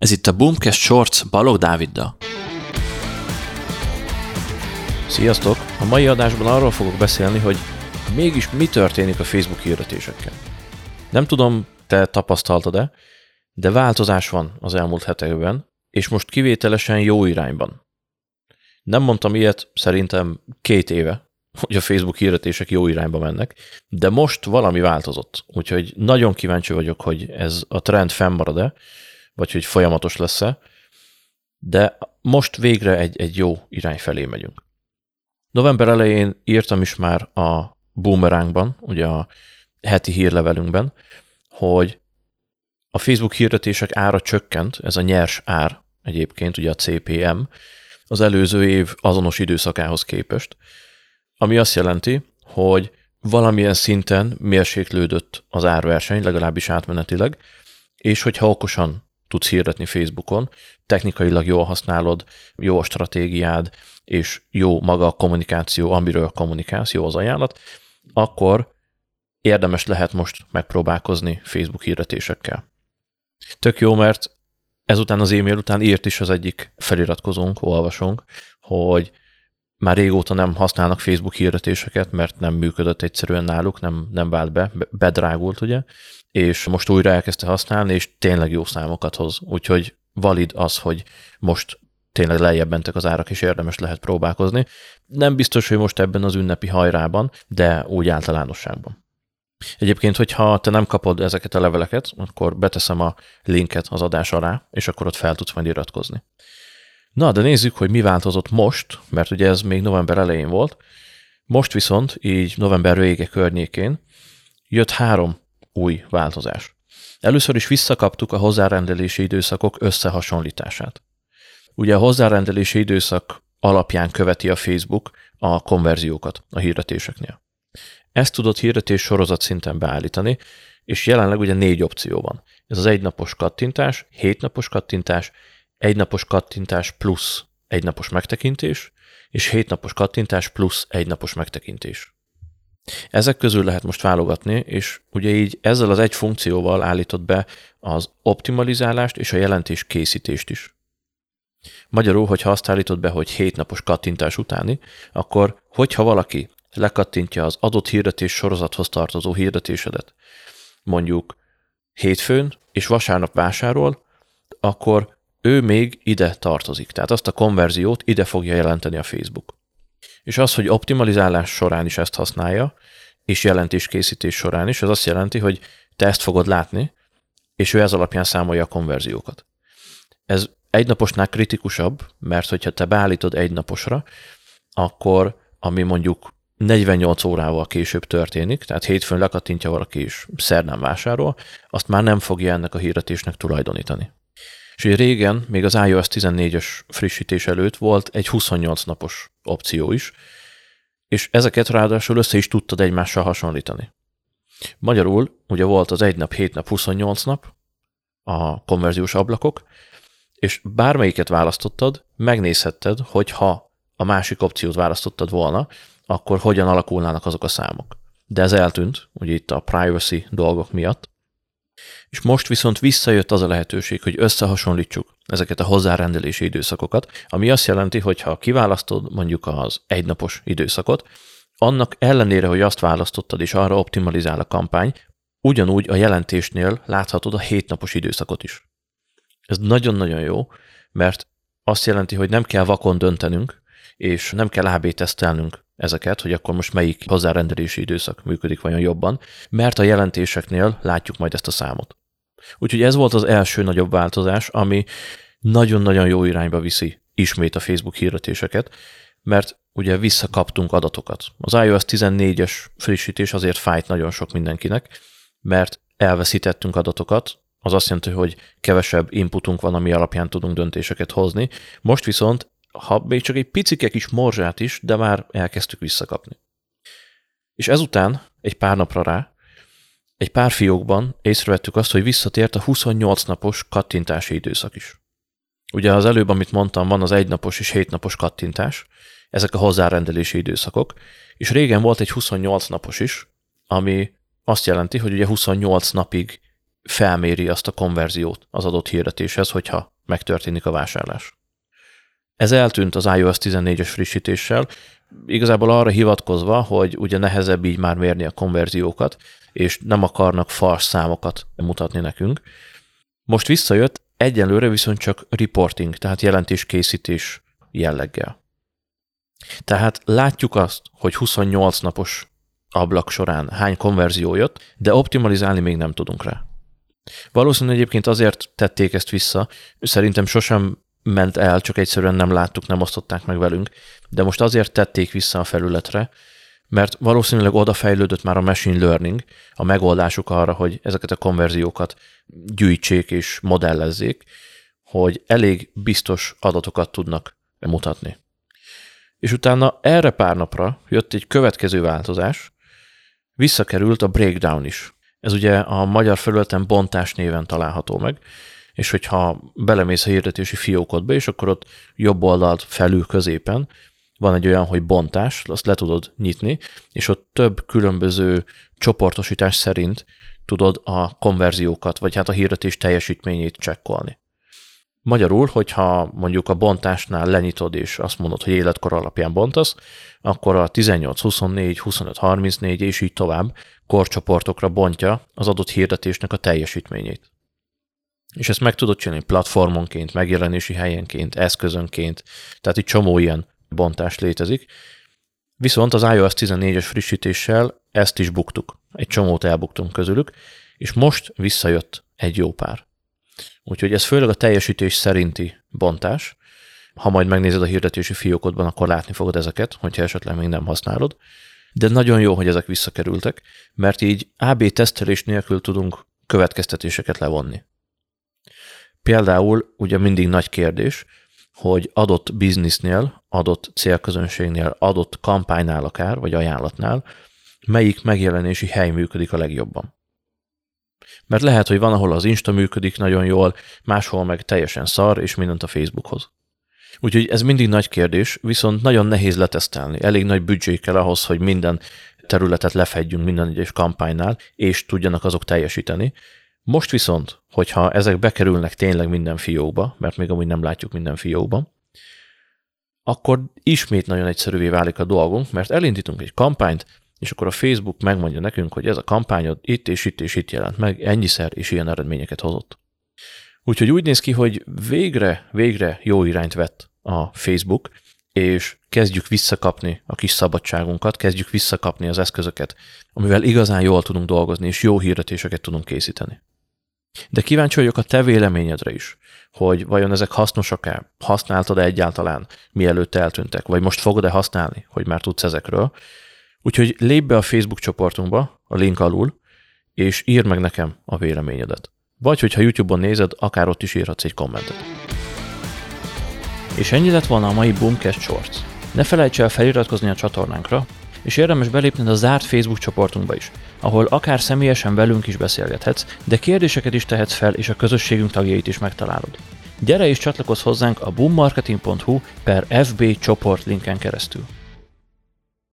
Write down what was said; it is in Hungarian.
Ez itt a Boomcast Shorts Balog Dáviddal. Sziasztok! A mai adásban arról fogok beszélni, hogy mégis mi történik a Facebook hirdetésekkel. Nem tudom, te tapasztaltad-e, de változás van az elmúlt hetekben, és most kivételesen jó irányban. Nem mondtam ilyet szerintem két éve, hogy a Facebook hirdetések jó irányba mennek, de most valami változott, úgyhogy nagyon kíváncsi vagyok, hogy ez a trend fennmarad-e, vagy hogy folyamatos lesz-e, de most végre egy, egy jó irány felé megyünk. November elején írtam is már a Boomerangban, ugye a heti hírlevelünkben, hogy a Facebook hirdetések ára csökkent, ez a nyers ár egyébként, ugye a CPM, az előző év azonos időszakához képest, ami azt jelenti, hogy valamilyen szinten mérséklődött az árverseny, legalábbis átmenetileg, és hogyha okosan tudsz hirdetni Facebookon, technikailag jól használod, jó a stratégiád, és jó maga a kommunikáció, amiről kommunikálsz, jó az ajánlat, akkor érdemes lehet most megpróbálkozni Facebook hirdetésekkel. Tök jó, mert ezután az e-mail után írt is az egyik feliratkozónk, olvasónk, hogy már régóta nem használnak Facebook hirdetéseket, mert nem működött egyszerűen náluk, nem, nem vált be, bedrágult, ugye, és most újra elkezdte használni, és tényleg jó számokat hoz. Úgyhogy valid az, hogy most tényleg lejjebb mentek az árak, és érdemes lehet próbálkozni. Nem biztos, hogy most ebben az ünnepi hajrában, de úgy általánosságban. Egyébként, hogyha te nem kapod ezeket a leveleket, akkor beteszem a linket az adás alá, és akkor ott fel tudsz majd iratkozni. Na, de nézzük, hogy mi változott most, mert ugye ez még november elején volt. Most viszont, így november vége környékén jött három új változás. Először is visszakaptuk a hozzárendelési időszakok összehasonlítását. Ugye a hozzárendelési időszak alapján követi a Facebook a konverziókat a hirdetéseknél. Ezt tudott hirdetés sorozat szinten beállítani, és jelenleg ugye négy opció van. Ez az egynapos kattintás, hétnapos kattintás, egynapos kattintás plusz egynapos megtekintés, és hétnapos kattintás plusz egynapos megtekintés. Ezek közül lehet most válogatni, és ugye így ezzel az egy funkcióval állított be az optimalizálást és a jelentés készítést is. Magyarul, hogyha azt állítod be, hogy hétnapos kattintás utáni, akkor hogyha valaki lekattintja az adott hirdetés sorozathoz tartozó hirdetésedet, mondjuk hétfőn és vasárnap vásárol, akkor ő még ide tartozik. Tehát azt a konverziót ide fogja jelenteni a Facebook. És az, hogy optimalizálás során is ezt használja, és jelentéskészítés során is, az azt jelenti, hogy te ezt fogod látni, és ő ez alapján számolja a konverziókat. Ez egynaposnál kritikusabb, mert hogyha te beállítod egynaposra, akkor ami mondjuk 48 órával később történik, tehát hétfőn lekattintja valaki is szerdán vásárol, azt már nem fogja ennek a hirdetésnek tulajdonítani. És régen, még az iOS 14-es frissítés előtt volt egy 28 napos opció is, és ezeket ráadásul össze is tudtad egymással hasonlítani. Magyarul ugye volt az egy nap, 7 nap, 28 nap a konverziós ablakok, és bármelyiket választottad, megnézhetted, hogy ha a másik opciót választottad volna, akkor hogyan alakulnának azok a számok. De ez eltűnt, ugye itt a privacy dolgok miatt, és most viszont visszajött az a lehetőség, hogy összehasonlítsuk ezeket a hozzárendelési időszakokat, ami azt jelenti, hogy ha kiválasztod mondjuk az egynapos időszakot, annak ellenére, hogy azt választottad és arra optimalizál a kampány, ugyanúgy a jelentésnél láthatod a hétnapos időszakot is. Ez nagyon-nagyon jó, mert azt jelenti, hogy nem kell vakon döntenünk, és nem kell AB tesztelnünk ezeket, hogy akkor most melyik hozzárendelési időszak működik vajon jobban, mert a jelentéseknél látjuk majd ezt a számot. Úgyhogy ez volt az első nagyobb változás, ami nagyon-nagyon jó irányba viszi ismét a Facebook hirdetéseket, mert ugye visszakaptunk adatokat. Az iOS 14-es frissítés azért fájt nagyon sok mindenkinek, mert elveszítettünk adatokat, az azt jelenti, hogy kevesebb inputunk van, ami alapján tudunk döntéseket hozni. Most viszont, ha még csak egy picike kis morzsát is, de már elkezdtük visszakapni. És ezután, egy pár napra rá, egy pár fiókban észrevettük azt, hogy visszatért a 28 napos kattintási időszak is. Ugye az előbb, amit mondtam, van az egynapos és hétnapos kattintás, ezek a hozzárendelési időszakok, és régen volt egy 28 napos is, ami azt jelenti, hogy ugye 28 napig felméri azt a konverziót az adott hirdetéshez, hogyha megtörténik a vásárlás. Ez eltűnt az iOS 14-es frissítéssel, igazából arra hivatkozva, hogy ugye nehezebb így már mérni a konverziókat, és nem akarnak fals számokat mutatni nekünk. Most visszajött, egyelőre viszont csak reporting, tehát jelentéskészítés jelleggel. Tehát látjuk azt, hogy 28 napos ablak során hány konverzió jött, de optimalizálni még nem tudunk rá. Valószínűleg egyébként azért tették ezt vissza, szerintem sosem ment el, csak egyszerűen nem láttuk, nem osztották meg velünk, de most azért tették vissza a felületre, mert valószínűleg odafejlődött már a machine learning, a megoldásuk arra, hogy ezeket a konverziókat gyűjtsék és modellezzék, hogy elég biztos adatokat tudnak mutatni. És utána erre pár napra jött egy következő változás, visszakerült a breakdown is. Ez ugye a magyar felületen bontás néven található meg, és hogyha belemész a hirdetési fiókodba, és akkor ott jobb oldalt felül középen van egy olyan, hogy bontás, azt le tudod nyitni, és ott több különböző csoportosítás szerint tudod a konverziókat, vagy hát a hirdetés teljesítményét csekkolni. Magyarul, hogyha mondjuk a bontásnál lenyitod, és azt mondod, hogy életkor alapján bontasz, akkor a 18, 24, 25, 34 és így tovább korcsoportokra bontja az adott hirdetésnek a teljesítményét. És ezt meg tudod csinálni platformonként, megjelenési helyenként, eszközönként, tehát itt csomó ilyen bontás létezik. Viszont az iOS 14-es frissítéssel ezt is buktuk. Egy csomót elbuktunk közülük, és most visszajött egy jó pár. Úgyhogy ez főleg a teljesítés szerinti bontás. Ha majd megnézed a hirdetési fiókodban, akkor látni fogod ezeket, hogyha esetleg még nem használod. De nagyon jó, hogy ezek visszakerültek, mert így AB tesztelés nélkül tudunk következtetéseket levonni. Például ugye mindig nagy kérdés, hogy adott biznisznél, adott célközönségnél, adott kampánynál akár, vagy ajánlatnál, melyik megjelenési hely működik a legjobban. Mert lehet, hogy van, ahol az Insta működik nagyon jól, máshol meg teljesen szar, és mindent a Facebookhoz. Úgyhogy ez mindig nagy kérdés, viszont nagyon nehéz letesztelni. Elég nagy büdzsé kell ahhoz, hogy minden területet lefedjünk minden egyes kampánynál, és tudjanak azok teljesíteni. Most viszont, hogyha ezek bekerülnek tényleg minden fiókba, mert még amúgy nem látjuk minden fiókba, akkor ismét nagyon egyszerűvé válik a dolgunk, mert elindítunk egy kampányt, és akkor a Facebook megmondja nekünk, hogy ez a kampányod itt és itt és itt jelent meg, ennyiszer és ilyen eredményeket hozott. Úgyhogy úgy néz ki, hogy végre, végre jó irányt vett a Facebook, és kezdjük visszakapni a kis szabadságunkat, kezdjük visszakapni az eszközöket, amivel igazán jól tudunk dolgozni, és jó hirdetéseket tudunk készíteni. De kíváncsi vagyok a te véleményedre is, hogy vajon ezek hasznosak-e, használtad-e egyáltalán, mielőtt eltűntek, vagy most fogod-e használni, hogy már tudsz ezekről. Úgyhogy lépj be a Facebook csoportunkba, a link alul, és írd meg nekem a véleményedet. Vagy hogyha YouTube-on nézed, akár ott is írhatsz egy kommentet. És ennyi lett volna a mai Boomcast Shorts. Ne felejts el feliratkozni a csatornánkra, és érdemes belépned a zárt Facebook csoportunkba is, ahol akár személyesen velünk is beszélgethetsz, de kérdéseket is tehetsz fel, és a közösségünk tagjait is megtalálod. Gyere és csatlakozz hozzánk a boommarketing.hu per FB csoport linken keresztül.